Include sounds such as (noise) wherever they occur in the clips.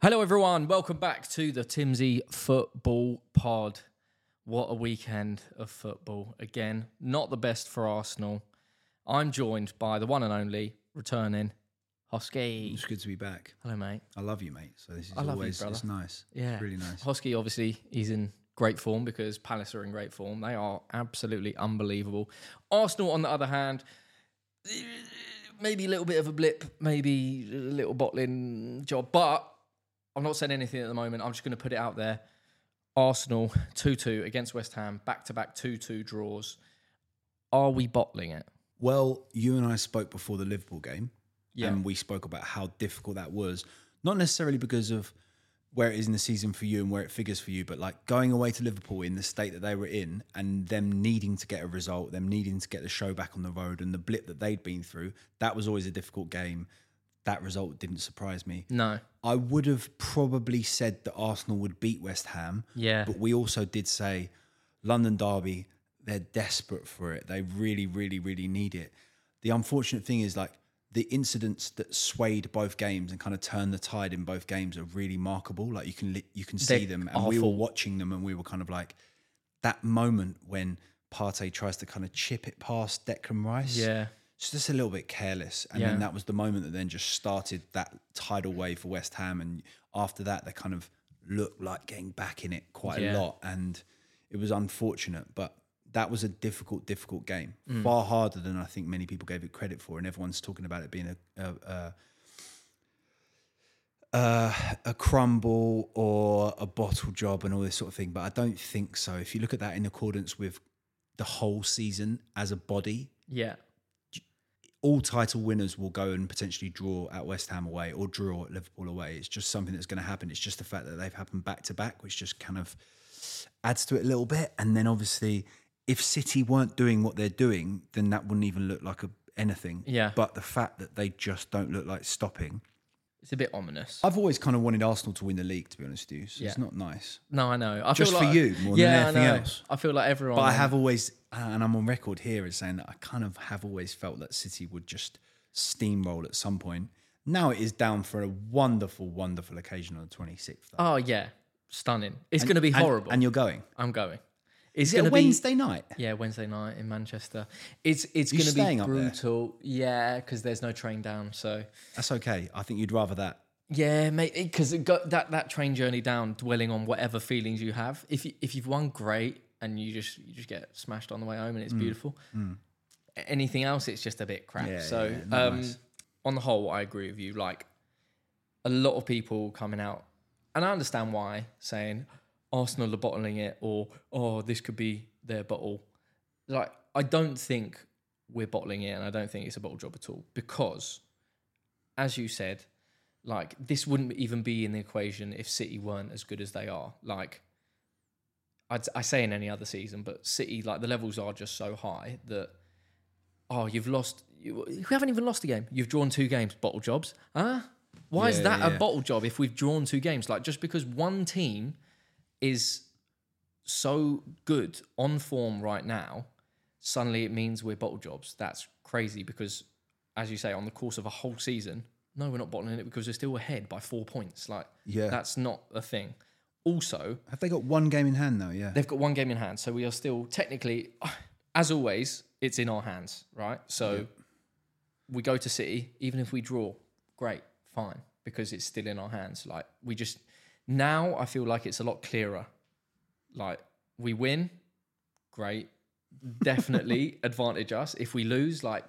Hello, everyone. Welcome back to the Timsy Football Pod. What a weekend of football. Again, not the best for Arsenal. I'm joined by the one and only returning Hosky. It's good to be back. Hello, mate. I love you, mate. So this is I love you, always brother. it's nice. Yeah. It's really nice. Hosky, obviously, he's in great form because Palace are in great form. They are absolutely unbelievable. Arsenal, on the other hand, maybe a little bit of a blip, maybe a little bottling job, but I'm not saying anything at the moment. I'm just going to put it out there. Arsenal 2 2 against West Ham, back to back 2 2 draws. Are we bottling it? Well, you and I spoke before the Liverpool game, Yeah. and we spoke about how difficult that was. Not necessarily because of where it is in the season for you and where it figures for you, but like going away to Liverpool in the state that they were in, and them needing to get a result, them needing to get the show back on the road, and the blip that they'd been through. That was always a difficult game. That result didn't surprise me. No. I would have probably said that Arsenal would beat West Ham. Yeah. But we also did say London Derby, they're desperate for it. They really, really, really need it. The unfortunate thing is like the incidents that swayed both games and kind of turned the tide in both games are really markable. Like you can you can see They're them, and we were watching them, and we were kind of like that moment when Partey tries to kind of chip it past Declan Rice. Yeah. It's just a little bit careless. And Yeah. then that was the moment that then just started that tidal wave for West Ham. And after that, they kind of looked like getting back in it quite Yeah. a lot. And it was unfortunate, but that was a difficult, difficult game. Mm. Far harder than I think many people gave it credit for. And everyone's talking about it being a, a, a uh, a crumble or a bottle job and all this sort of thing, but I don't think so. If you look at that in accordance with the whole season as a body, Yeah. All title winners will go and potentially draw at West Ham away or draw at Liverpool away. It's just something that's going to happen. It's just the fact that they've happened back to back, which just kind of adds to it a little bit. And then obviously, if City weren't doing what they're doing, then that wouldn't even look like a, anything. Yeah. But the fact that they just don't look like stopping. It's a bit ominous. I've always kind of wanted Arsenal to win the league, to be honest with you. So Yeah. it's not nice. No, I know. I Just feel for like, you more than anything I else. I feel like everyone. But I have always, uh, and I'm on record here as saying that I kind of have always felt that City would just steamroll at some point. Now it is down for a wonderful, wonderful occasion on the 26th. though. Oh yeah, stunning. It's going to be And- horrible. And, you're going. I'm going. It's Is it going a to be Wednesday night? yeah Wednesday night in Manchester. It's it's going to be staying up there? brutal. Yeah, because there's no train down. So That's okay. I think you'd rather that. yeah, mate. Because that that train journey down, dwelling on whatever feelings you have. If you, if you've won, great, and you just you just get smashed on the way home, and it's beautiful. A- Anything else, it's just a bit crap. Mm. Yeah, so yeah, um, nice. on the whole, I agree with you. Like a lot of people coming out, and I understand why, saying Arsenal are bottling it, or oh, this could be their bottle. Like I don't think we're bottling it, and I don't think it's a bottle job at all because, as you said, like this wouldn't even be in the equation if City weren't as good as they are. Like I'd, I say in any other season, but City like the levels are just so high that oh, you've lost. You, you haven't even lost a game. You've drawn two games. Bottle jobs, huh? Why is that yeah, a bottle job if we've drawn two games? Like just because one team is so good on form right now, suddenly it means we're bottle jobs. That's crazy because, as you say, on the course of a whole season, no, we're not bottling it because we're still ahead by four points. Like, Yeah. that's not a thing. Also, Have they got one game in hand now? Yeah. they've got one game in hand, so we are still technically, (sighs) as always, it's in our hands, right? So we go to City, even if we draw, great, fine, because it's still in our hands. Like we just now, I feel like it's a lot clearer. Like we win, great, definitely (laughs) advantage us. If we lose, like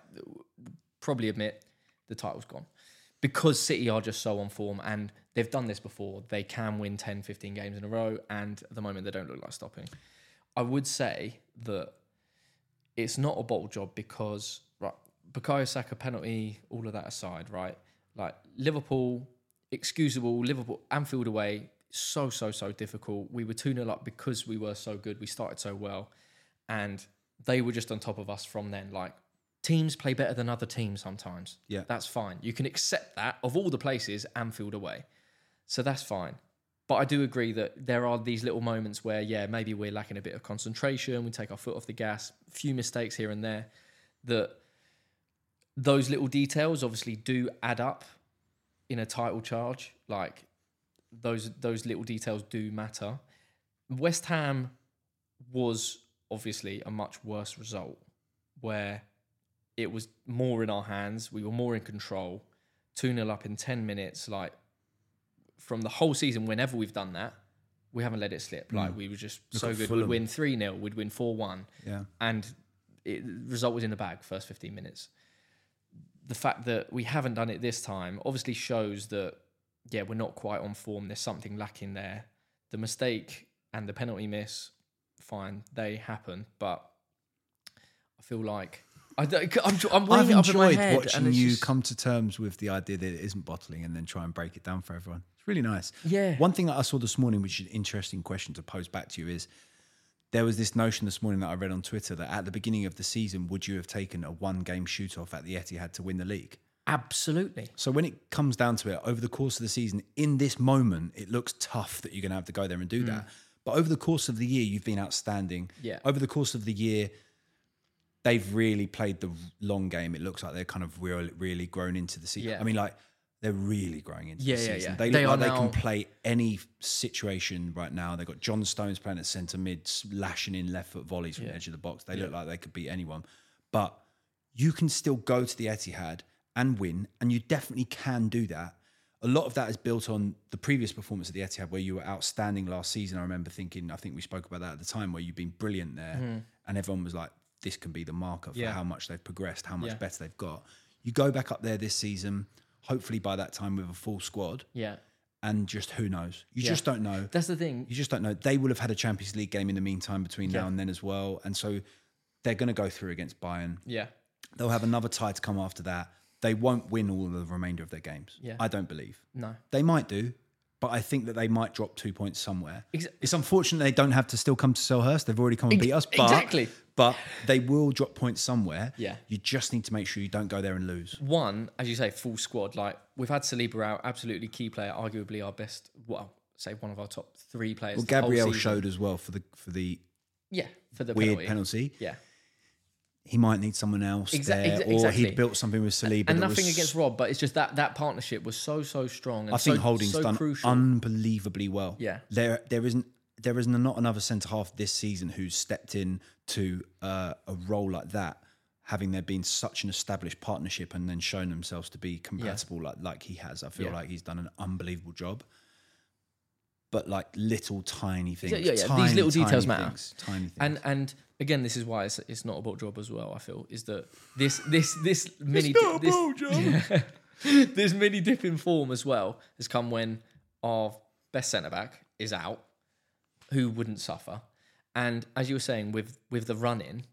probably admit the title's gone because City are just so on form and they've done this before. They can win 10, 15 games in a row, and at the moment they don't look like stopping. I would say that it's not a bottle job because right, Bukayo Saka penalty, all of that aside, right? Like Liverpool, excusable. Liverpool Anfield away, so so so difficult. We were two 0 up because we were so good. We started so well, and they were just on top of us from then. Like teams play better than other teams sometimes. Yeah. that's fine. You can accept that of all the places, Anfield away, so that's fine. But I do agree that there are these little moments where, yeah, maybe we're lacking a bit of concentration. We take our foot off the gas, a few mistakes here and there. That those little details obviously do add up in a title charge. Like those those little details do matter. West Ham was obviously a much worse result where it was more in our hands. We were more in control. 2 0 up in 10 minutes. Like from the whole season, whenever we've done that, we haven't let it slip. Mm. Like we were just so good. Fulham. We'd win 3 0, we'd win 4 1. Yeah. And it, the result was in the bag first 15 minutes. The fact that we haven't done it this time obviously shows that, yeah, we're not quite on form. There's something lacking there. The mistake and the penalty miss, fine, they happen. But I feel like I don't, I'm, I'm weighing I've it up in my enjoyed watching and you just- come to terms with the idea that it isn't bottling and then try and break it down for everyone. It's really nice. Yeah. One thing that I saw this morning, which is an interesting question to pose back to you, is there was this notion this morning that I read on Twitter that at the beginning of the season, would you have taken a one game shoot off at the Etihad to win the league? Absolutely. So when it comes down to it, over the course of the season, in this moment, it looks tough that you're going to have to go there and do mm. that. But over the course of the year, you've been outstanding. Yeah. Over the course of the year, they've really played the long game. It looks like they're kind of really, really grown into the season. Yeah. I mean, like they're really growing into Yeah, the season. yeah. They They look are like they can play any situation right now. They've got John Stones playing at centre mid, lashing in left foot volleys from the edge of the box. They look like they could beat anyone. But you can still go to the Etihad and win, and you definitely can do that. A lot of that is built on the previous performance at the Etihad, where you were outstanding last season. I remember thinking, I think we spoke about that at the time, where you've been brilliant there, mm-hmm. and everyone was like, "This can be the marker for. Yeah. how much they've progressed, how much Yeah. better they've got." You go back up there this season, hopefully by that time with a full squad, Yeah. and just who knows? You Yeah. just don't know. That's the thing. You just don't know. They will have had a Champions League game in the meantime between Yeah. now and then as well, and so they're going to go through against Bayern. Yeah. They'll have another tie to come after that. They won't win all of the remainder of their games. Yeah. I don't believe. No. They might do, but I think that they might drop two points somewhere. Exa- it's unfortunate they don't have to still come to Selhurst. They've already come and Ex- beat us. But, exactly. But they will drop points somewhere. Yeah. You just need to make sure you don't go there and lose. One, as you say, full squad. Like we've had Saliba out, absolutely key player, arguably our best. Well, say one of our top three players. Well, Gabriel showed as well for the for the Yeah, for the weird penalty. penalty. Yeah, He might need someone else Exa- there, exa- or exactly. he built something with Saliba. and that nothing was- against Rob, but it's just that that partnership was so so strong. And I think so, Holding's so done crucial. unbelievably well. Yeah. there there isn't there is not another centre half this season who's stepped in to uh, a role like that, having there been such an established partnership and then shown themselves to be compatible like like he has. I feel Yeah. like he's done an unbelievable job. But like little tiny things, yeah, yeah, these tiny, little details matter. things, tiny things. and and again, this is why it's, it's not about job as well. I feel is that this this this mini not this, job. (laughs) this mini dip in form as well has come when our best centre back is out, who wouldn't suffer, and as you were saying with with the run in,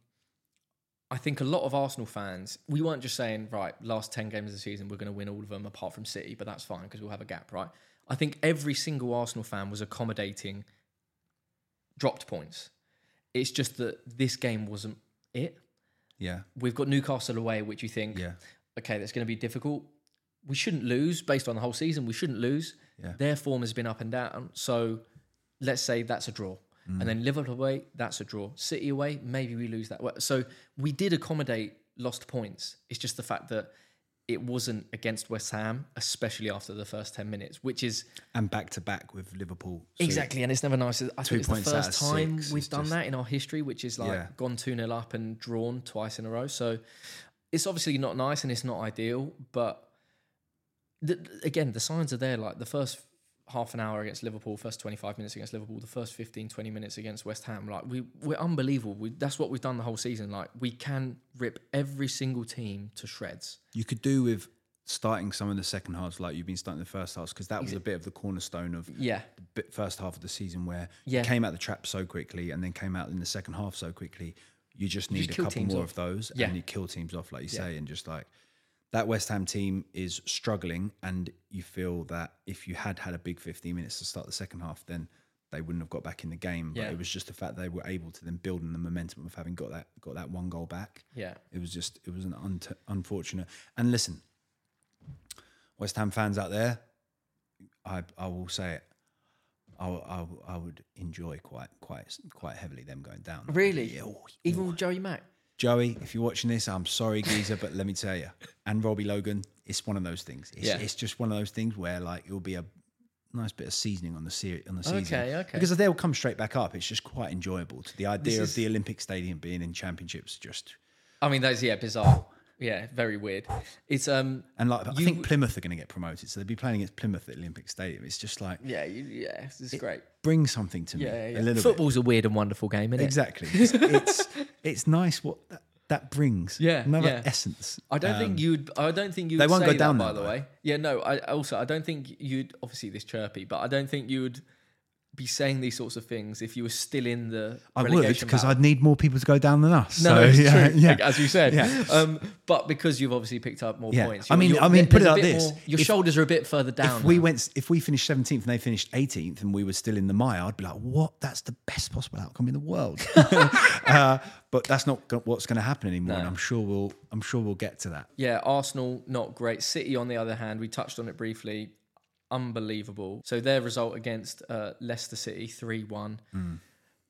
I think a lot of Arsenal fans we weren't just saying right last ten games of the season we're going to win all of them apart from City, but that's fine because we'll have a gap, right? I think every single Arsenal fan was accommodating dropped points. It's just that this game wasn't it. yeah, We've got Newcastle away, which you think, yeah, okay, that's going to be difficult. We shouldn't lose based on the whole season. We shouldn't lose. Yeah. Their form has been up and down. So let's say that's a draw. Mm. And then Liverpool away, that's a draw. City away, maybe we lose that. So we did accommodate lost points. It's just the fact that it wasn't against West Ham, especially after the first 10 minutes, which is and back to back with Liverpool. So Exactly, and it's never nice. I think it's the first time six we've done just- that in our history, which is like Yeah. gone 2 0 up and drawn twice in a row. So it's obviously not nice and it's not ideal, but the, again, the signs are there. Like the first half an hour against Liverpool, first 25 minutes against Liverpool, the first 15, 20 minutes against West Ham. Like we, we're unbelievable. We, that's what we've done the whole season. Like we can rip every single team to shreds. You could do with starting some of the second halves like you've been starting the first halves because that was a bit of the cornerstone of Yeah. the first half of the season where Yeah. you came out the trap so quickly and then came out in the second half so quickly. You just need just a couple more off. of those Yeah. and you kill teams off, like you Yeah. say, and just like that West Ham team is struggling, and you feel that if you had had a big 15 minutes to start the second half, then they wouldn't have got back in the game. But Yeah. it was just the fact they were able to then build on the momentum of having got that got that one goal back. Yeah. It was just it was an un- unfortunate. And listen, West Ham fans out there, I I will say it. I, I, I would enjoy quite quite quite heavily them going down. Really? Yeah, oh, Even with Joey Mack. Joey, if you're watching this, I'm sorry, geezer, but let me tell you, and Robbie Logan, it's one of those things. It's, Yeah. it's just one of those things where like it'll be a nice bit of seasoning on the series on the season. Okay, okay. Because they'll come straight back up. It's just quite enjoyable. To the idea is- of the Olympic Stadium being in championships, just I mean, that's yeah, bizarre. Yeah, very weird. It's um, and like I think Plymouth are going to get promoted, so they'll be playing against Plymouth at Olympic Stadium. It's just like yeah, you, yeah, it's great. bring something to me Yeah, a yeah. little bit. Football's a weird and wonderful game, isn't it? Exactly. It's, it's (laughs) it's nice what that, that brings. Yeah, another yeah. essence. I don't Um, think you'd. I don't think you. they won't say go that, down by the way. way. Yeah, no. I also I don't think you'd. Obviously, this chirpy, but I don't think you would be saying these sorts of things if you were still in the. I would because. I'd need more people to go down than us. No, so, it's yeah, true. yeah. like, as you said. Yeah. Um, but because you've obviously picked up more Yeah. points. I mean- I mean, put it like this. more- your If- shoulders are a bit further down. If we now. went, if we finished seventeenth and they finished eighteenth, and we were still in the mire, I'd be like, "What? That's the best possible outcome in the world." (laughs) (laughs) uh, but that's not what's going to happen anymore, and I'm sure we'll, I'm sure we'll get to that. Yeah, Arsenal not great. City, on the other hand, we touched on it briefly. Unbelievable. So their result against uh, Leicester City, three one. Hmm.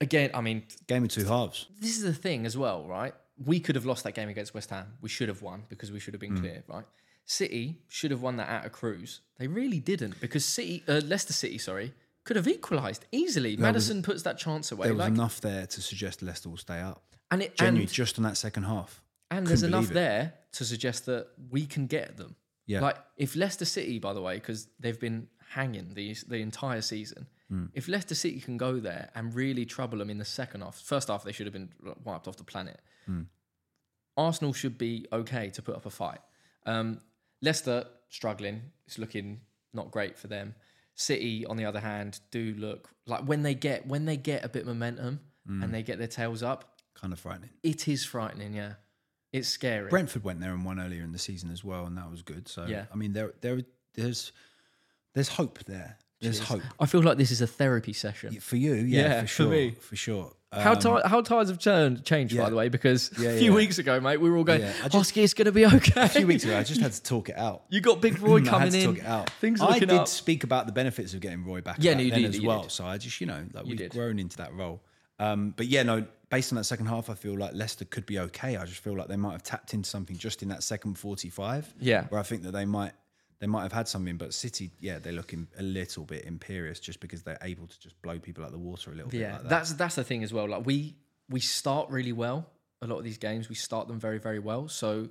Again, I mean, Game of two halves. this is the thing as well, right? We could have lost that game against West Ham. We should have won because we should have been clear, right? City should have won that at a cruise. They really didn't because City, uh, Leicester City, sorry, could have equalised easily. Maddison puts that chance away, There was like, enough there to suggest Leicester will stay up. and it Genuinely, and, just on that second half. and there's couldn't enough it. there to suggest that we can get them. Yeah. Like if Leicester City, by the way, because they've been hanging the the entire season. Hmm. If Leicester City can go there and really trouble them in the second half, first half they should have been wiped off the planet. Hmm. Arsenal should be okay to put up a fight. Um, Leicester struggling. It's looking not great for them. City, on the other hand, do look like when they get when they get a bit momentum Hmm. and they get their tails up, Kind of frightening. it is frightening. Yeah, it's scary. Brentford went there and won earlier in the season as well, and that was good. So Yeah. I mean, there, there, there's, there's hope there. There's hope I feel like this is a therapy session. for you. Yeah, Yeah, for for sure. me. For sure. How Um, how tides have turned changed by the way because Yeah, a few yeah. weeks ago, mate, we were all going, Yeah, "Oh, it's going to be okay." a few weeks ago, I just had to talk it out. you got Big Roy (clears throat) I had coming to in. talk it out. Things I did up. speak about the benefits of getting Roy back. Yeah, no, you did, as you well. did. So I just, you know, like we've did. grown into that role. Um, but yeah, no. Based on that second half, I feel like Leicester could be okay. I just feel like they might have tapped into something just in that second forty-five. Yeah. where I think that they might they might have had something. But City, yeah, they're looking a little bit imperious just because they're able to just blow people out of the water a little bit. Yeah, like that. that's that's the thing as well. Like we we start really well. A lot of these games we start them very very well. So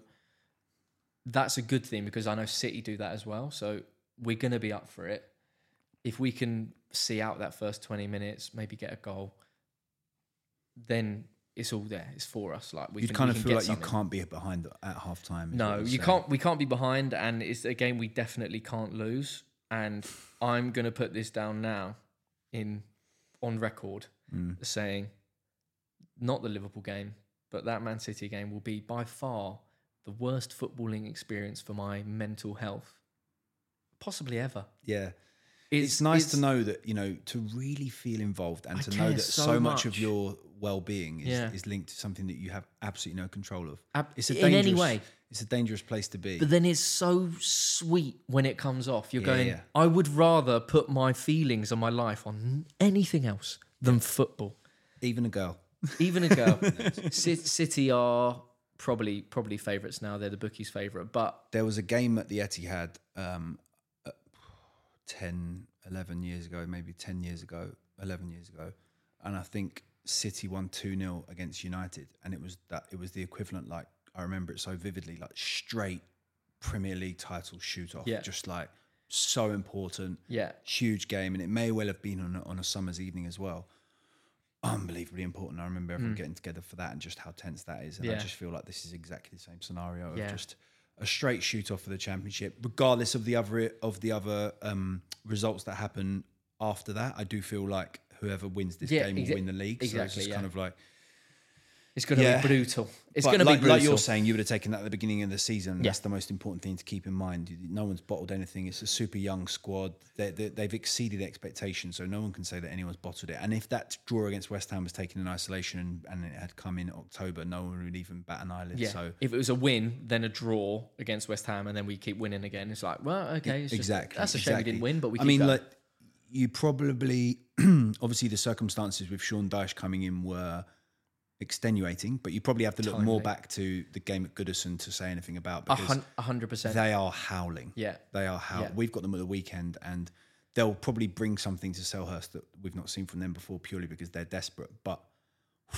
that's a good thing because I know City do that as well. So we're gonna be up for it if we can see out that first twenty minutes, maybe get a goal. Then it's all there. It's for us. Like we You'd can, kind we of feel like something. you can't be behind at half time. No, you can't. We can't be behind, and it's a game we definitely can't lose. And I'm gonna put this down now, in on record, Mm. saying, not the Liverpool game, but that Man City game will be by far the worst footballing experience for my mental health, possibly ever. Yeah. It's, nice to know that you know to really feel involved and I to know that so so, much. of your well-being is, Yeah. is linked to something that you have absolutely no control of. Ab- It's a in any dangerous, way. It's a dangerous place to be. But then it's so sweet when it comes off. You're Yeah, going, yeah. I would rather put my feelings and my life on anything else than football. Even a girl. Even a girl. (laughs) Ci- City are probably probably favourites now. They're the bookies' favourite. But There was a game at the Etihad um, 10, 11 years ago, maybe 10 years ago, 11 years ago. And I think City won 2 0 against United. And it was that it was the equivalent, like, I remember it so vividly, like straight Premier League title shoot off. Yeah. Just like so important. yeah, Huge game. And it may well have been on a, on a summer's evening as well. Unbelievably important. I remember everyone getting together for that and just how tense that is. And I Mm. Just feel like this is exactly the same scenario of Yeah. just a straight shoot off for the championship, regardless of the other of the other um, results that happen after that. I do feel like whoever wins this Yeah, game will exa- win the league. so it's just yeah. kind of like it's going to Yeah. be brutal. It's but going to like, be brutal. like you're saying, you would have taken that at the beginning of the season. Yeah. That's the most important thing to keep in mind. No one's bottled anything. It's a super young squad. They, they, they've exceeded expectations, so no one can say that anyone's bottled it. And if that draw against West Ham was taken in isolation and, and it had come in October, no one would even bat an eyelid. yeah. So if it was a win, then a draw against West Ham, and then we keep winning again, it's like, well, okay, it's just- exactly. that's a shame we didn't win, but we. I mean, going. like you probably (clears throat) obviously the circumstances with Sean Dyche coming in were extenuating, but you probably have to look more back to the game at Goodison to say anything about because a hundred percent. they are howling. Yeah. They are howling. Yeah. We've got them at the weekend and they'll probably bring something to Selhurst that we've not seen from them before, purely because they're desperate. But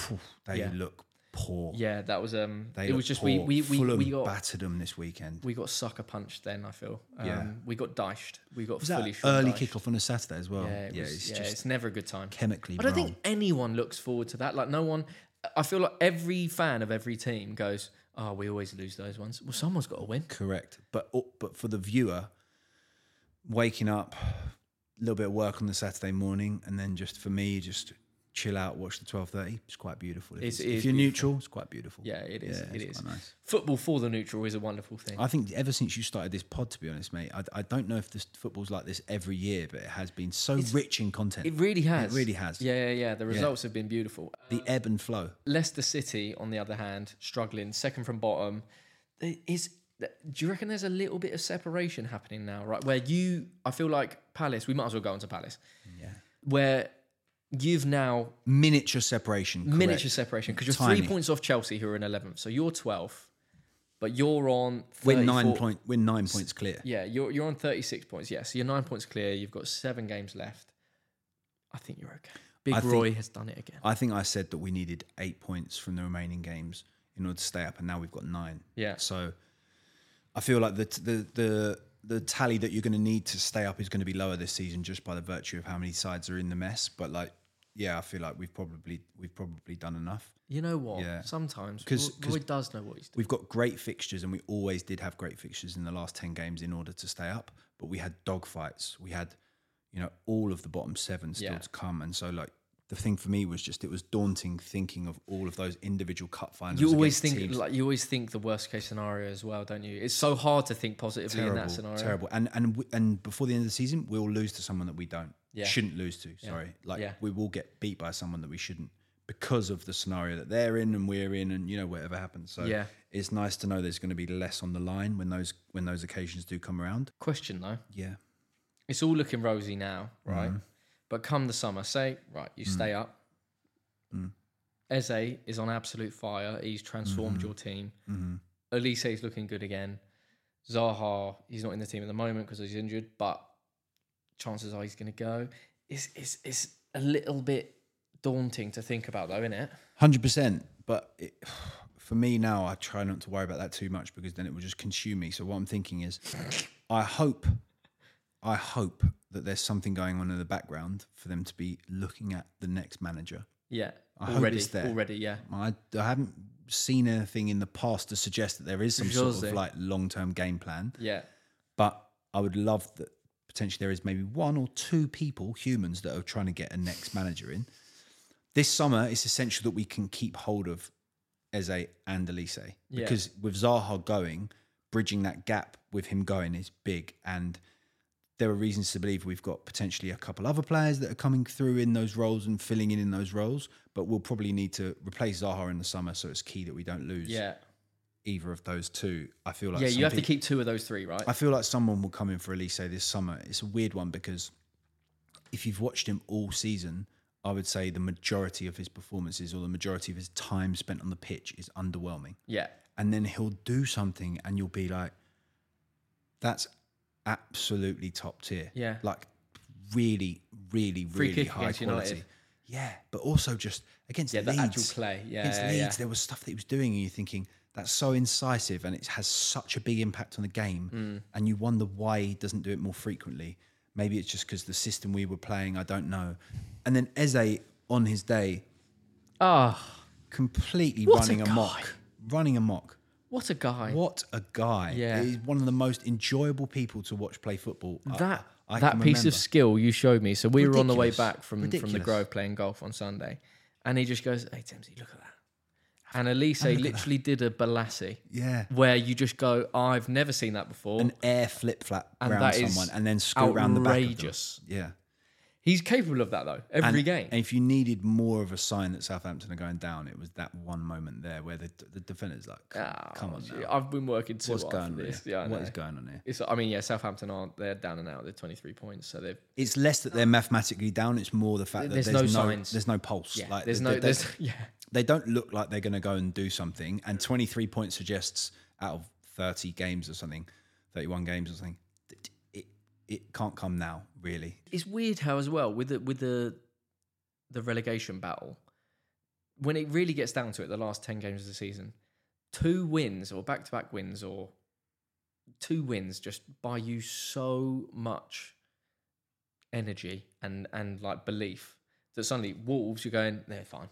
whew, they Yeah. look poor. Yeah, that was um. They it was just we poor. we we, Fulham we got battered them this weekend. we got sucker punched. Then I feel. Um, Yeah. We got dished. We got Was fully early dished. kickoff on a Saturday as well? Yeah, it was, it's yeah, just it's never a good time. chemically I don't wrong. think anyone looks forward to that. Like no one. I feel like every fan of every team goes, "Oh, we always lose those ones." Well, someone's got to win. Correct. But oh, but for the viewer, waking up, a little bit of work on the Saturday morning, and then just for me, just chill out, watch the twelve thirty. It's quite beautiful. If, It's- it's- it if you're beautiful. neutral, it's quite beautiful. Yeah, it is. Yeah, it it's is. nice. Football for the neutral is a wonderful thing. I think ever since you started this pod, to be honest, mate, I, I don't know if this football's like this every year, but it has been so rich in content. It really has. It really has. Yeah, yeah, yeah. The results have been beautiful. the ebb and flow. Uh, Leicester City, on the other hand, struggling second from bottom. Is do you reckon there's a little bit of separation happening now, right? Where you, I feel like Palace. We might as well go on to Palace. Yeah. Where you've now Miniature separation. correct. miniature separation because you're Tiny. three points off Chelsea, who are in 11th. So you're 12th, but you're on. We're nine 34 point. We're nine points clear. Yeah, you're you're on 36 points. Yeah, so you're nine points clear. You've got seven games left. I think you're okay. Big I think- Roy has done it again. I think I said that we needed eight points from the remaining games in order to stay up, and now we've got nine. Yeah. So I feel like the the the the tally that you're going to need to stay up is going to be lower this season just by the virtue of how many sides are in the mess. But like, yeah, I feel like we've probably we've probably done enough. You know what? Yeah. Sometimes 'Cause- Roy, does know what he's doing. We've got great fixtures, and we always did have great fixtures in the last ten games in order to stay up. But we had dogfights. We had, you know, all of the bottom seven still Yeah. to come, and so like. The thing for me was just it was daunting thinking of all of those individual cup finals. You always think teams. like you always think the worst case scenario as well, don't you? It's so hard to think positively in that terrible, scenario. terrible. And and and before the end of the season, we'll lose to someone that we don't Yeah. shouldn't lose to. Sorry, like Yeah. we will get beat by someone that we shouldn't because of the scenario that they're in and we're in, and you know whatever happens. So Yeah. it's nice to know there's going to be less on the line when those when those occasions do come around. Question though, Yeah, it's all looking rosy now, right? Mm-hmm. But come the summer, say right, you stay Mm. up. Eze is on absolute fire. He's transformed Mm-hmm. your team. Olise is looking good again. Zaha, he's not in the team at the moment because he's injured, but chances are he's going to go. It's, it's, it's a little bit daunting to think about, though, isn't it? hundred percent. But it, for me now, I try not to worry about that too much because then it will just consume me. So what I'm thinking is, I hope, I hope that there's something going on in the background for them to be looking at the next manager. Yeah, I hope already, it's there. already, yeah. I, I haven't seen anything in the past to suggest that there is some sort Jose. of like long term game plan, Yeah, but I would love that potentially there is maybe one or two people, humans, that are trying to get a next manager in. This summer, it's essential that we can keep hold of Eze and Olise Yeah. because with Zaha going, bridging that gap with him going is big. And there are reasons to believe we've got potentially a couple other players that are coming through in those roles and filling in in those roles. But we'll probably need to replace Zaha in the summer, so it's key that we don't lose yeah. Either of those two. I feel like Yeah, you have to keep two of those three, right? I feel like someone will come in for Olise this summer. It's a weird one because if you've watched him all season, I would say the majority of his performances or the majority of his time spent on the pitch is underwhelming. yeah, And then he'll do something and you'll be like, that's absolutely top tier. Yeah. Like really, really, Free really high quality. United. Yeah. But also just against yeah. The Leeds. actual play, yeah, Against yeah, Leeds, yeah. there was stuff that he was doing, and you're thinking that's so incisive, and it has such a big impact on the game, Mm. and you wonder why he doesn't do it more frequently. Maybe it's just because the system we were playing, I don't know. And then Eze on his day, Ah, completely What a running guy. amok, running amok. what a guy! What a guy! Yeah. he's one of the most enjoyable people to watch play football. That I that can piece remember. of skill you showed me. So we were on the way back from from the Grove playing golf on Sunday, and he just goes, "Hey Timsy, look at that." And Olise literally did a Balassi yeah, where you just go, "I've never seen that before." an air flip flap And around someone, and then scoot around the back. Outrageous. Yeah. He's capable of that though. Every and, game. And if you needed more of a sign that Southampton are going down, it was that one moment there where the the defender's like, Ah, "Come on gee, now, I've been working too what's hard going on this. here? Yeah, what is going on here?" It's, I mean, yeah, Southampton aren't. They're down and out. They're 23 points, so they've. It's less that they're mathematically down; it's more the fact that There's there's, no no, signs. there's no pulse. Yeah, like there's they, no. there's (laughs) yeah. They don't look like they're going to go and do something. And 23 points suggests out of 30 games or something, 31 games or something, it it can't come now, really. It's weird how as well with the with the the relegation battle, when it really gets down to it, the last ten games of the season, two wins or back to back wins or two wins just buy you so much energy and and like belief that suddenly Wolves you're going they're fine.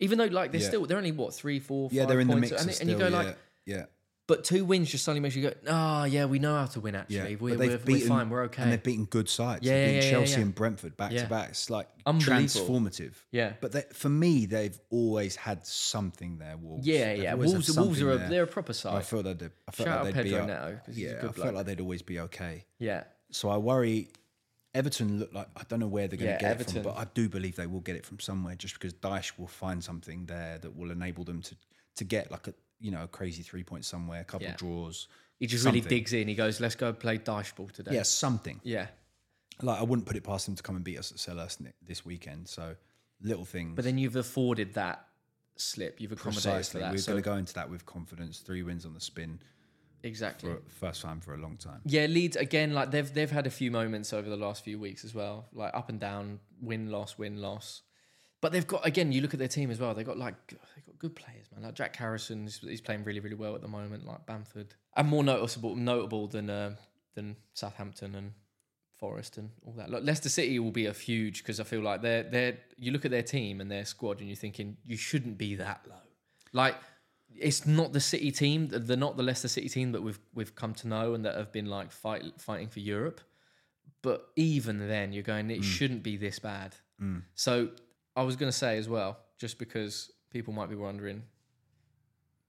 Even though like they're Yeah. still they're only what three, four, Yeah, five they're in the points, mix. and, still, and you go yeah, like, yeah, but two wins just suddenly makes you go, ah, yeah, we know how to win. Actually, yeah. we're, But we're, beaten- we're fine, we're okay. And they've beaten good sides. Yeah, they've yeah, beaten yeah, Chelsea yeah. and Brentford back Yeah. to back. It's like Unbelievable. transformative. yeah, But they, for me, they've always had something there. Wolves. yeah, They've yeah. always had Wolves, Wolves are a, there. they're a proper I side. felt that they, I felt Shout like out they'd be. Pedro o- Neto, 'cause he's a yeah, good I bloke. felt like they'd always be okay. Yeah, So I worry. Everton look like I don't know where they're going Yeah, to get Everton. it from, but I do believe they will get it from somewhere. Just because Dyche will find something there that will enable them to to get like a you know a crazy three points somewhere, a couple Yeah. draws. he just really digs in. He goes, "Let's go play Dyche ball today." Yeah, something. yeah. Like I wouldn't put it past them to come and beat us at Selhurst this weekend. So little things. But then you've afforded that slip. You've accommodated precisely, that. we're So going to go into that with confidence. Three wins on the spin exactly. for first time for a long time. Yeah, Leeds again. Like they've they've had a few moments over the last few weeks as well, like up and down, win loss, win loss. But they've got again. You look at their team as well. They've got like they got good players, man. Like Jack Harrison, he's, he's playing really really well at the moment. Like Bamford, and more noticeable notable than uh, than Southampton and Forest and all that. Look, Leicester City will be a huge because I feel like they're they're. You look at their team and their squad, and you're thinking you shouldn't be that low. Like it's not the City team. They're not the Leicester City team that we've we've come to know and that have been like fight, fighting for Europe. But even then, you're going. It mm. shouldn't be this bad. Mm. So I was going to say as well, just because people might be wondering,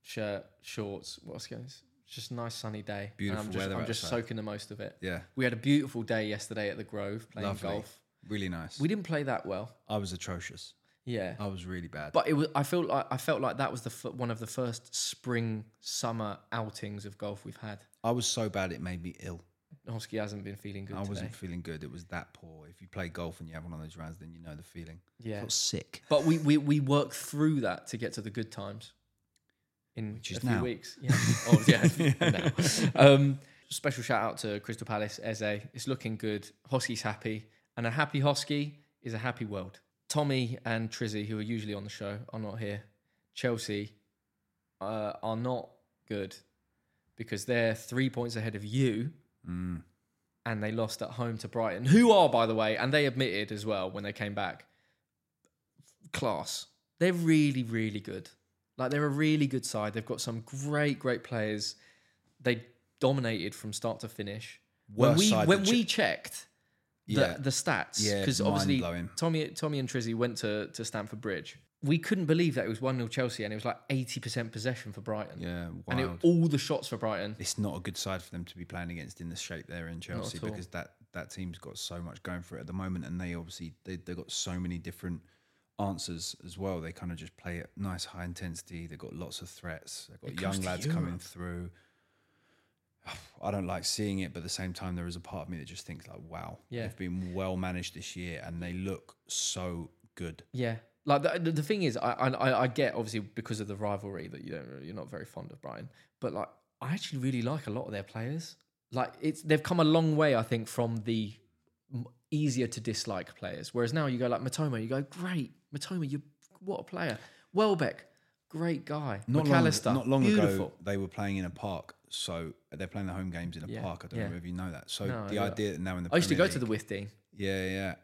shirt, shorts, what's going? On? It's just a nice sunny day. and Beautiful I'm just, weather I'm just outside. soaking the most of it. Yeah, We had a beautiful day yesterday at the Grove playing lovely, golf. really nice. We didn't play that well. I was atrocious. Yeah. I was really bad. But it was. I felt like I felt like that was the f- one of the first spring summer outings of golf we've had. I was so bad it made me ill. Hosky hasn't been feeling good I today. wasn't feeling good. It was that poor. If you play golf and you have one of those rounds, then you know the feeling. I Yeah, felt sick. but we, we we worked through that to get to the good times in Which is a few now. weeks. Yeah. oh yeah. (laughs) now. Um, special shout out to Crystal Palace, Eze. It's looking good. Hosky's happy, and a happy Hosky is a happy world. Tommy and Trizzy, who are usually on the show, are not here. Chelsea uh, are not good because they're three points ahead of you, Mm. and they lost at home to Brighton, who are, by the way, and they admitted as well when they came back, class. They're really, really good. Like they're a really good side. They've got some great, great players. They dominated from start to finish. When we when we Ch- checked the, Yeah. the stats, Yeah, because obviously. Tommy Tommy and Trizzy went to to Stamford Bridge. We couldn't believe that it was one 0 Chelsea and it was like eighty percent possession for Brighton. Yeah, and it, all the shots for Brighton. it's not a good side for them to be playing against in the shape they're in Chelsea because that that team's got so much going for it at the moment, and they obviously they they got so many different answers as well. They kind of just play at nice high intensity. They've got lots of threats. They've got young lads coming through. I don't like seeing it, but at the same time, there is a part of me that just thinks like, wow, Yeah. they've been well managed this year, and they look so good. Yeah, like the, the, thing is, I, I I get obviously because of the rivalry that you don't you're not very fond of Brighton, but like I actually really like a lot of their players. Like it's they've come a long way, I think, from the easier to dislike players. Whereas now you go like Mitoma, you go great Mitoma, you what a player. Welbeck, great guy. Not long, not long beautiful. ago, they were playing in a park. So they're playing the home games in a Yeah, park. I don't yeah. know if you know that. So No, the idea that now in the I used to go to the League- Withdean. yeah, yeah.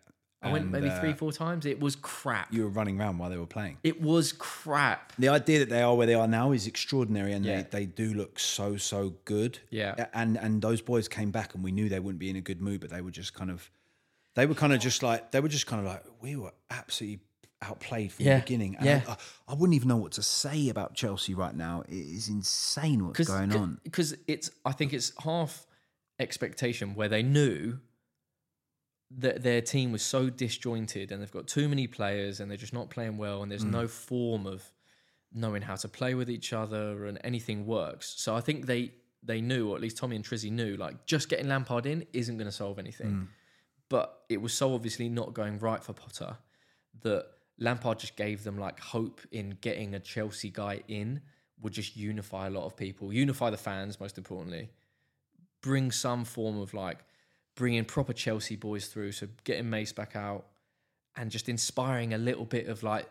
I went maybe uh, three, four times. It was crap. You were running around while they were playing. it was crap. The idea that they are where they are now is extraordinary, and Yeah. they, they do look so so good. Yeah. And and those boys came back, and we knew they wouldn't be in a good mood, but they were just kind of, they were kind of just like they were just kind of like we were absolutely outplayed from Yeah. the beginning. And Yeah. I, I wouldn't even know what to say about Chelsea right now. It is insane what's going on. because it's I think it's half expectation where they knew that their team was so disjointed and they've got too many players and they're just not playing well and there's Mm. no form of knowing how to play with each other and anything works. So I think they they knew, or at least Tommy and Trizzy knew, like just getting Lampard in isn't going to solve anything. Mm. But it was so obviously not going right for Potter that Lampard just gave them like hope in getting a Chelsea guy in would just unify a lot of people, unify the fans most importantly, bring some form of like bringing proper Chelsea boys through. So getting Mace back out and just inspiring a little bit of like,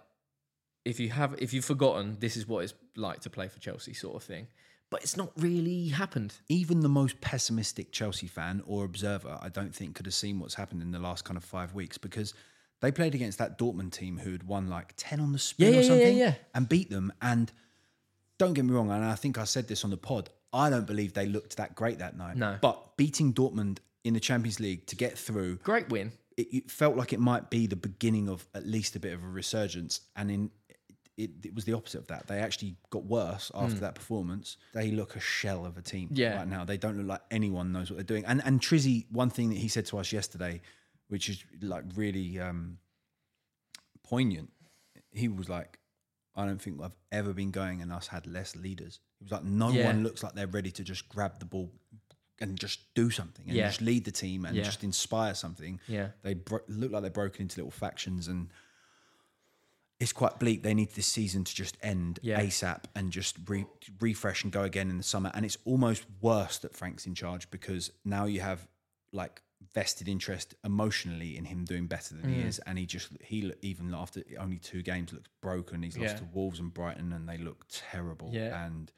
if you have, if you've forgotten, this is what it's like to play for Chelsea, sort of thing. But it's not really happened. Even the most pessimistic Chelsea fan or observer, I don't think could have seen what's happened in the last kind of five weeks because they played against that Dortmund team who had won like 10 on the spin Yeah, or yeah, yeah, something yeah. and beat them. And don't get me wrong, and I think I said this on the pod, I don't believe they looked that great that night. No. But beating Dortmund in the Champions League to get through, Great win. it, it felt like it might be the beginning of at least a bit of a resurgence. And in it, it was the opposite of that. They actually got worse after that performance. They look a shell of a team Hmm. Yeah. right now. They don't look like anyone knows what they're doing. And and Trizzy, one thing that he said to us yesterday, which is like really um, poignant, he was like, I don't think I've ever been going and us had less leaders. He was like, no Yeah. one looks like they're ready to just grab the ball and just do something and Yeah. just lead the team and Yeah. just inspire something. Yeah. They bro- look like they're broken into little factions and it's quite bleak. They need this season to just end Yeah. ASAP and just re- refresh and go again in the summer. And it's almost worse that Frank's in charge because now you have like vested interest emotionally in him doing better than he Mm. is. And he just, he even after only two games looks broken. He's lost Yeah. to Wolves and Brighton and they look terrible. Yeah. And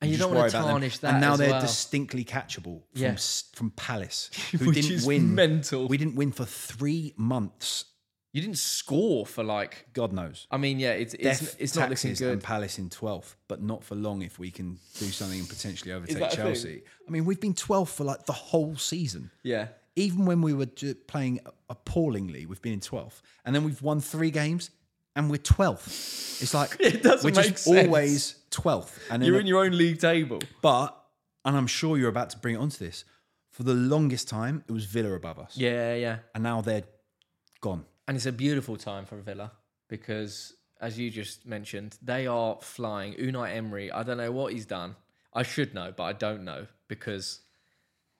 And you just don't about them. tarnish that And now they're well. distinctly catchable from Yeah. s from Palace, (laughs) who didn't win. mental. We didn't win for three months. You didn't score for like. God knows. I mean, yeah, it's it's, Death, it's not looking good. and Palace in 12th, but not for long if we can do something and potentially (laughs) overtake that a thing? Chelsea. I mean, we've been 12th for like the whole season. yeah, Even when we were playing appallingly, we've been in 12th. And then we've won three games and we're 12th. It's like (laughs) It doesn't we're make just sense. always 12th. And you're in your own league table. but, and I'm sure you're about to bring it onto this, for the longest time, it was Villa above us. Yeah, yeah. And now they're gone. And it's a beautiful time for Villa because, as you just mentioned, they are flying. Unai Emery, I don't know what he's done. I should know, but I don't know because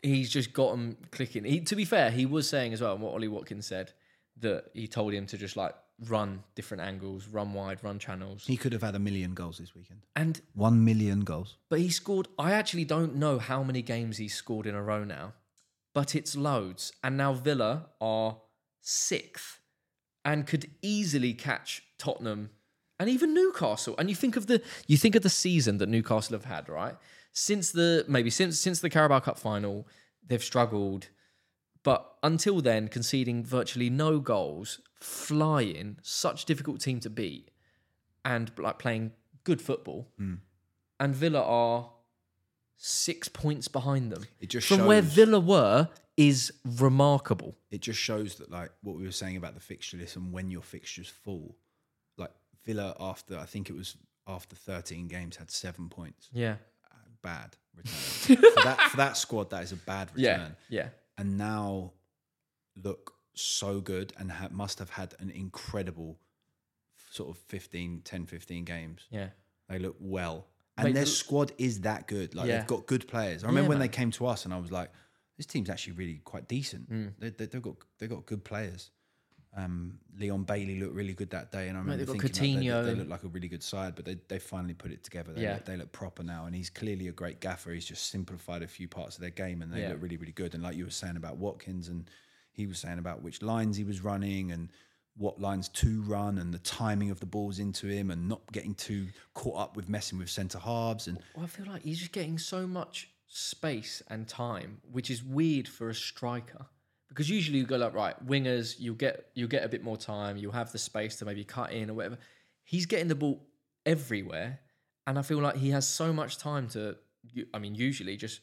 he's just got him clicking. He, to be fair, he was saying as well, and what Ollie Watkins said, that he told him to just like run different angles, run wide, run channels. He could have had a million goals this weekend. And One million goals. But he scored. I actually don't know how many games he's scored in a row now, but it's loads. And now Villa are sixth and could easily catch Tottenham and even Newcastle. And you think of the you think of the season that Newcastle have had, right? Since the maybe since since the Carabao Cup final, they've struggled. But until then, conceding virtually no goals, flying, such difficult team to beat, and like playing good football. Hmm. And Villa are six points behind them. It just From where Villa were is remarkable. it just shows that like what we were saying about the fixture list and when your fixtures fall, like Villa after I think it was after 13 games had seven points. Yeah. Bad return (laughs) for that for that squad. That is a bad return. Yeah. Yeah. And now look so good and ha- must have had an incredible sort of 15, 10, 15 games. Yeah. They look well. And Mate, their the- squad is that good. Like Yeah. they've got good players. I remember when man. they came to us and I was like, this team's actually really quite decent. Mm. They, they, they've got they've got good players. Um, Leon Bailey looked really good that day, and I remember they've thinking they, they look like a really good side, but they they finally put it together. They, Yeah. look, they look proper now, and he's clearly a great gaffer. He's just simplified a few parts of their game, and they Yeah. look really really good. And like you were saying about Watkins, and he was saying about which lines he was running and what lines to run and the timing of the balls into him and not getting too caught up with messing with centre halves and Well, I feel like he's just getting so much space and time, which is weird for a striker. Because usually you go like, right, wingers, you'll get you'll get a bit more time, you'll have the space to maybe cut in or whatever. He's getting the ball everywhere, and I feel like he has so much time to. I mean, usually just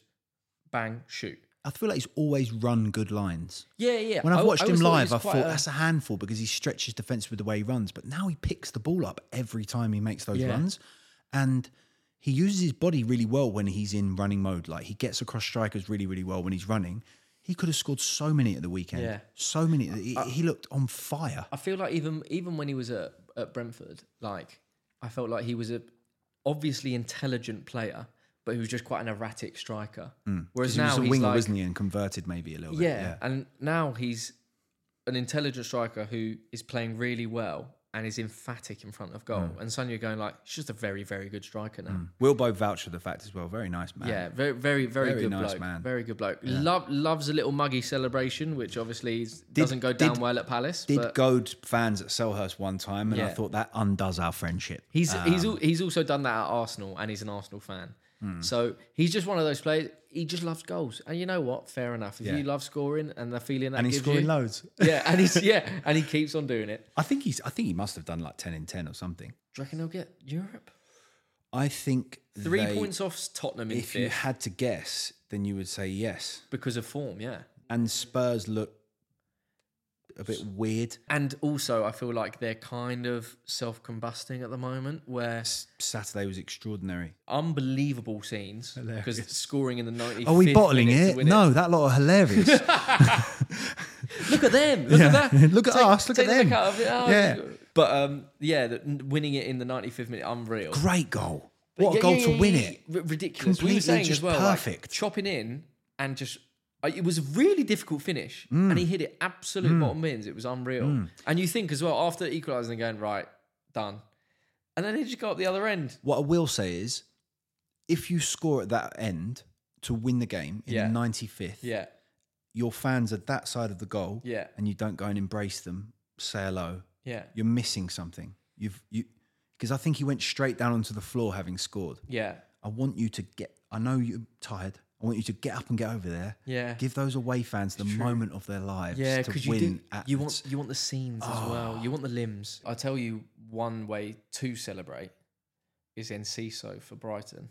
bang, shoot. I feel like he's always run good lines. Yeah, yeah. When I've I- watched I him live, I thought a- that's a handful because he stretches defence with the way he runs. But now he picks the ball up every time he makes those Yeah. runs, and he uses his body really well when he's in running mode. Like he gets across strikers really, really well when he's running. He could have scored so many at the weekend. Yeah. so many. He, he looked on fire. I feel like even even when he was at, at Brentford, like I felt like he was a obviously intelligent player, but he was just quite an erratic striker. Hmm. Whereas 'Cause he now was a he's winger, like, wasn't he, and converted maybe a little yeah, bit. Yeah, and now he's an intelligent striker who is playing really well and is emphatic in front of goal. Mm. And suddenly you're going like, she's just a very, very good striker now. We'll both vouch for the fact as well. Very nice man. Yeah, very, very, very, Very good nice bloke. man. Very good bloke. Love, loves a little muggy celebration, which obviously is, doesn't go did- down well at Palace. Did but goad fans at Selhurst one time, and I thought that undoes our friendship. He's he's Um, al- he's also done that at Arsenal, and he's an Arsenal fan. Hmm. So he's just one of those players. He just loves goals, and you know what? Fair enough. If Yeah. you love scoring and the feeling that and he's scoring you, loads. yeah, and he's (laughs) yeah, and he keeps on doing it. I think he's. I think he must have done like ten in ten or something. Do you reckon he'll get Europe? I think Three they- points off Tottenham If you had to guess, then you would say yes. because of form, yeah. And Spurs look a bit weird. And also, I feel like they're kind of self-combusting at the moment, where S- Saturday was extraordinary. unbelievable scenes because scoring in the 90th. Are we bottling it? No, that lot are hilarious. (laughs) Look at them. Look Yeah. at that. (laughs) Look at us, look take at the them. out of it. Oh, Yeah. But um, yeah, the, winning it in the 95th minute, unreal. Great goal. What Yeah, a goal yeah, to win it. ridiculous. we were saying just as well, like, perfect. chopping in and just. It was a really difficult finish, Mm. and he hit it absolute bottom bins. It was unreal. And you think as well after equalising and going right, done, and then he just got up the other end. What I will say is, if you score at that end to win the game in Yeah. the 95th, Yeah, your fans are that side of the goal, yeah, and you don't go and embrace them, say hello, yeah, you're missing something. You've you because I think he went straight down onto the floor having scored. yeah, I want you to get. I know you're tired. I want you to get up and get over there. yeah. Give those away fans the moment of their lives Yeah, because you do. You want you want the scenes as well. You want the limbs. I tell you, one way to celebrate is Enciso for Brighton.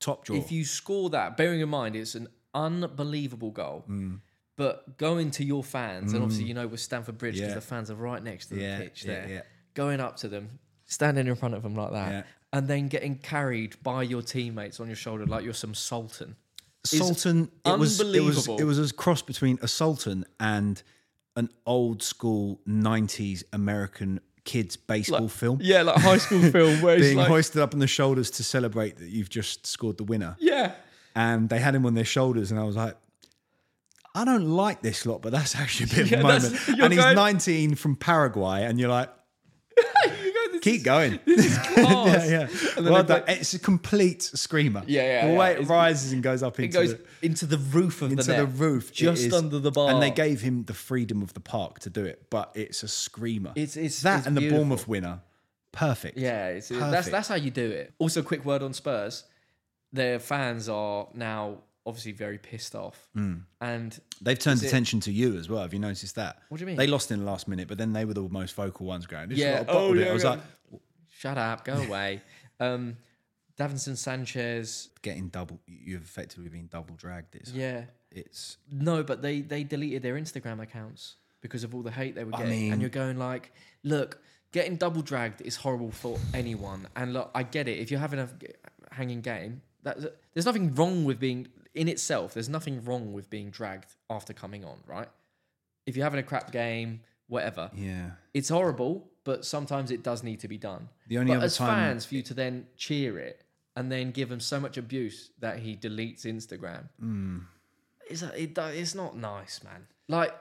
top draw. If you score that, bearing in mind it's an unbelievable goal, Mm. but going to your fans, and obviously you know with Stamford Bridge because Yeah. the fans are right next to the Yeah, pitch yeah, there, yeah. going up to them, standing in front of them like that, and then getting carried by your teammates on your shoulder like you're some sultan. Sultan, it was, it was it was a cross between a Sultan and an old school '90s American kids baseball film. Yeah, like a high school film (laughs) where Being hoisted up on the shoulders to celebrate that you've just scored the winner. yeah. and they had him on their shoulders, and I was like, I don't like this lot, but that's actually a bit Yeah, of a moment. And he's going- 19 from Paraguay, and you're like, (laughs) keep (laughs) going. (laughs) class. yeah, yeah. Well done. It's a complete screamer. Yeah, yeah, The yeah. way it It's- rises and goes up It into goes the, into the roof of into the the roof, just is- under the bar. and they gave him the freedom of the park to do it. But it's a screamer. It's- it's- that it's and the. Bournemouth winner, perfect. Yeah, it's, that's Perfect. that's how you do it. Also, quick word on Spurs. Their fans are now obviously very pissed off, Mm. and They've turned it- attention to you as well. Have you noticed that? What do you mean? They lost in the last minute, but then they were the most vocal ones going. Yeah. Oh, it. yeah, I was yeah. like, shut up, go (laughs) away. um, Davinson Sanchez, getting double. You've effectively been double dragged. It's, yeah, it's no, but they they deleted their Instagram accounts because of all the hate they were I getting, mean- and you're going like, look, getting double dragged is horrible for anyone, and look, I get it. If you're having a hanging game, that there's nothing wrong with being in itself. There's nothing wrong with being dragged after coming on, right? If you're having a crap game, whatever, yeah. it's horrible, but sometimes it does need to be done. The only but other as time- fans, for you to then cheer it and then give him so much abuse that he deletes Instagram, Mm. it's, it, it's not nice, man. Like,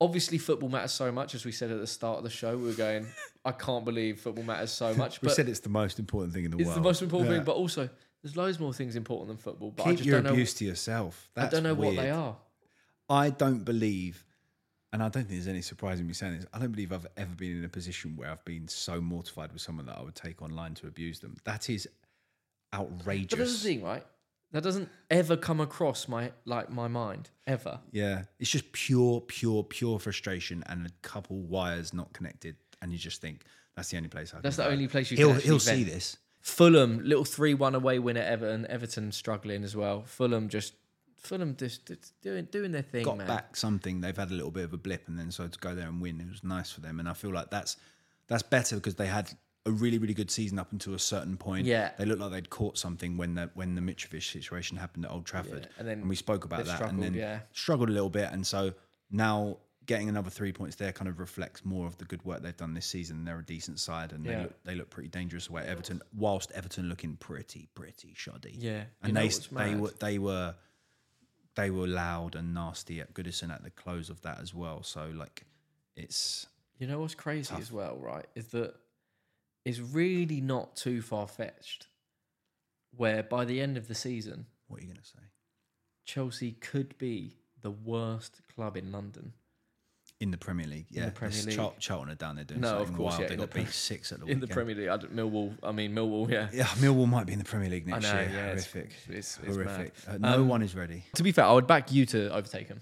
obviously, football matters so much. As we said at the start of the show, we were going, (laughs) I can't believe football matters so (laughs) much. We said it's the most important thing in the it's world. It's the most important Yeah. thing. But also, there's loads more things important than football. But I Keep just your don't know. abuse to yourself. I don't know what they are. I don't believe, and I don't think there's any surprise in me saying this. I don't believe I've ever been in a position where I've been so mortified with someone that I would take online to abuse them. That is outrageous. But that's the thing, right? That doesn't ever come across my like my mind ever. Yeah, it's just pure, pure, pure frustration and a couple wires not connected, and you just think that's the only place I. That's the go. only place you He'll can he'll see this. Fulham, little three-one away win at Everton. Everton struggling as well. Fulham just, Fulham just, just doing doing their thing, Got man. back something. They've had a little bit of a blip, and then so to go there and win, it was nice for them. And I feel like that's that's better because they had a really, really good season up until a certain point. Yeah. they looked like they'd caught something when the when the Mitrovic situation happened at Old Trafford, Yeah, and then we spoke about that, and then yeah. struggled a little bit, and so now. Getting another three points there kind of reflects more of the good work they've done this season. They're a decent side, and they look they look pretty dangerous away at Everton. Whilst Everton looking pretty pretty shoddy, Yeah, and they they were they were they were loud and nasty at Goodison at the close of that as well. So like, it's You know what's crazy as well, right? Is that it's really not too far fetched. Where by the end of the season, What are you going to say? Chelsea could be the worst club in London. In the Premier League, yeah. Premier It's League. Char- Charlton are down there doing No, of course, wild. yeah, they in got the beat six at the In weekend. the Premier League, I don't, Millwall. I mean Millwall. Yeah, Yeah, Millwall might be in the Premier League next know. year. Yeah, Horrific. it's, it's Horrific. Uh, no Um, one is ready. To be fair, I would back you to overtake him.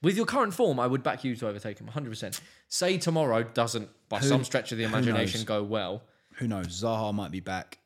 With your current form, I would back you to overtake him 100%. Say tomorrow doesn't, by Who- some stretch of the imagination, go well. Who knows? Zaha might be back.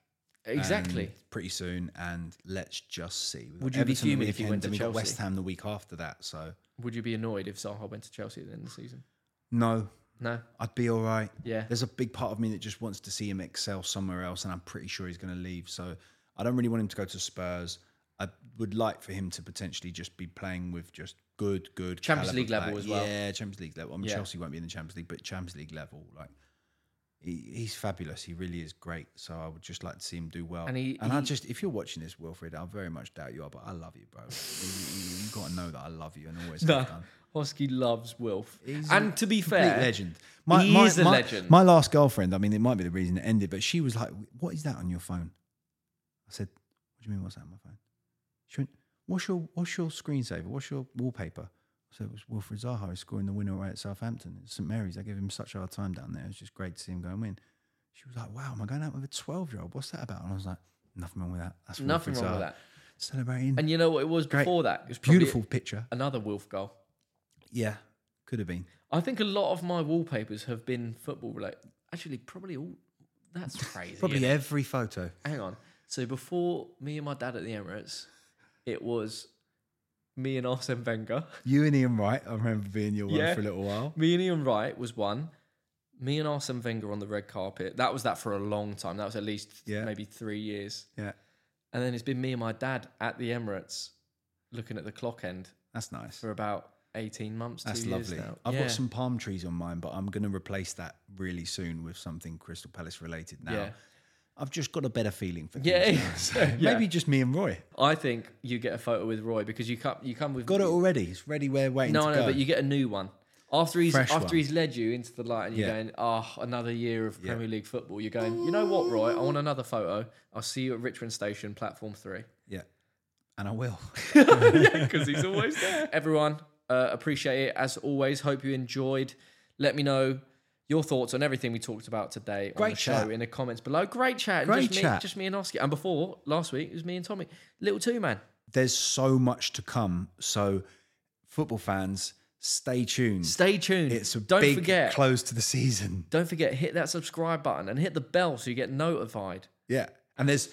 Exactly. um, pretty soon, and let's just see. We've Would you be Everton the fuming if you went to then we've got Chelsea? West Ham the week after that. So Would you be annoyed if Zaha went to Chelsea at the end of the season? no, No. I'd be all right. Yeah. There's a big part of me that just wants to see him excel somewhere else, and I'm pretty sure he's going to leave. So I don't really want him to go to Spurs. I would like for him to potentially just be playing with just good, good Champions League level as well. Yeah, Champions League level. I mean, Yeah. Chelsea won't be in the Champions League, but Champions League level, like. He, he's fabulous. He really is great. So I would just like to see him do well. And he- I he- just, if you're watching this, Wilfried, I very much doubt you are, but I love you, bro. you, you got to know that I love you and always No. have done. Hosky loves Wilf. He's and a to be fair, legend. he is a my, legend. My last girlfriend, I mean, it might be the reason it ended, but she was like, "What is that on your phone?" I said, "What do you mean? What's that on my phone?" She went, "What's your What's your screensaver? What's your wallpaper?" Said, "It was Wilfried Zaha scoring the winner away at Southampton, at St Mary's. I gave him such a hard time down there. It was just great to see him go and win." She was like, "Wow, am I going out with a twelve year old? What's that about?" And I was like, "Nothing wrong with that. That's nothing Wilfried wrong with that. Celebrating, And you know what it was Great. before that? It was beautiful picture. Another Wilf goal. Yeah, could have been. I think a lot of my wallpapers have been football related. Actually, probably all. That's (laughs) crazy. Probably every photo. Hang on. So before me and my dad at the Emirates, it was me and Arsene Wenger. (laughs) You and Ian Wright, I remember being your one Yeah. for a little while. Me and Ian Wright was one. Me and Arsene Wenger on the red carpet. That was that for a long time. That was at least Yeah. maybe three years. Yeah, And then it's been me and my dad at the Emirates looking at the clock end that's nice. for about 18 months, That's lovely. now. I've Yeah. got some palm trees on mine, but I'm going to replace that really soon with something Crystal Palace related now. Yeah. I've just got a better feeling for Yeah, things now. (laughs) So yeah. Maybe just me and Roy. I think you get a photo with Roy because you come, you come with Got it already. It's ready. We're waiting No, no, go. but you get a new one. After he's Fresh after one. he's led you into the light and you're Yeah. going, oh, another year of Yeah. Premier League football. You're going, you know what, Roy? I want another photo. I'll see you at Richmond Station, platform three. yeah, and I will. (laughs) because he's always there. (laughs) Everyone, uh, appreciate it as always. Hope you enjoyed. Let me know your thoughts on everything we talked about today on Great the show chat. in the comments below. Great chat. Great just chat. Me, just me and Oscar. And before last week, it was me and Tommy. Little two man. There's so much to come. So, football fans, stay tuned. Stay tuned. It's a don't big forget. close to the season. don't forget. Hit that subscribe button and hit the bell so you get notified. Yeah, and there's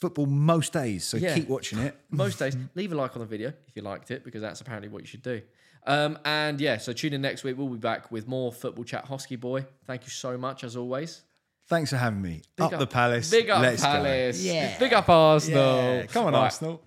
football most days, so Yeah. keep watching it. most days. (laughs) Leave a like on the video if you liked it, because that's apparently what you should do. Um, and yeah, so tune in next week. We'll be back with more football chat. Hosky boy, thank you so much as always. Thanks for having me. Big up, the Palace. Big up Let's go. Palace. Yeah. Big up Arsenal. Yeah. Come on, Right. Arsenal.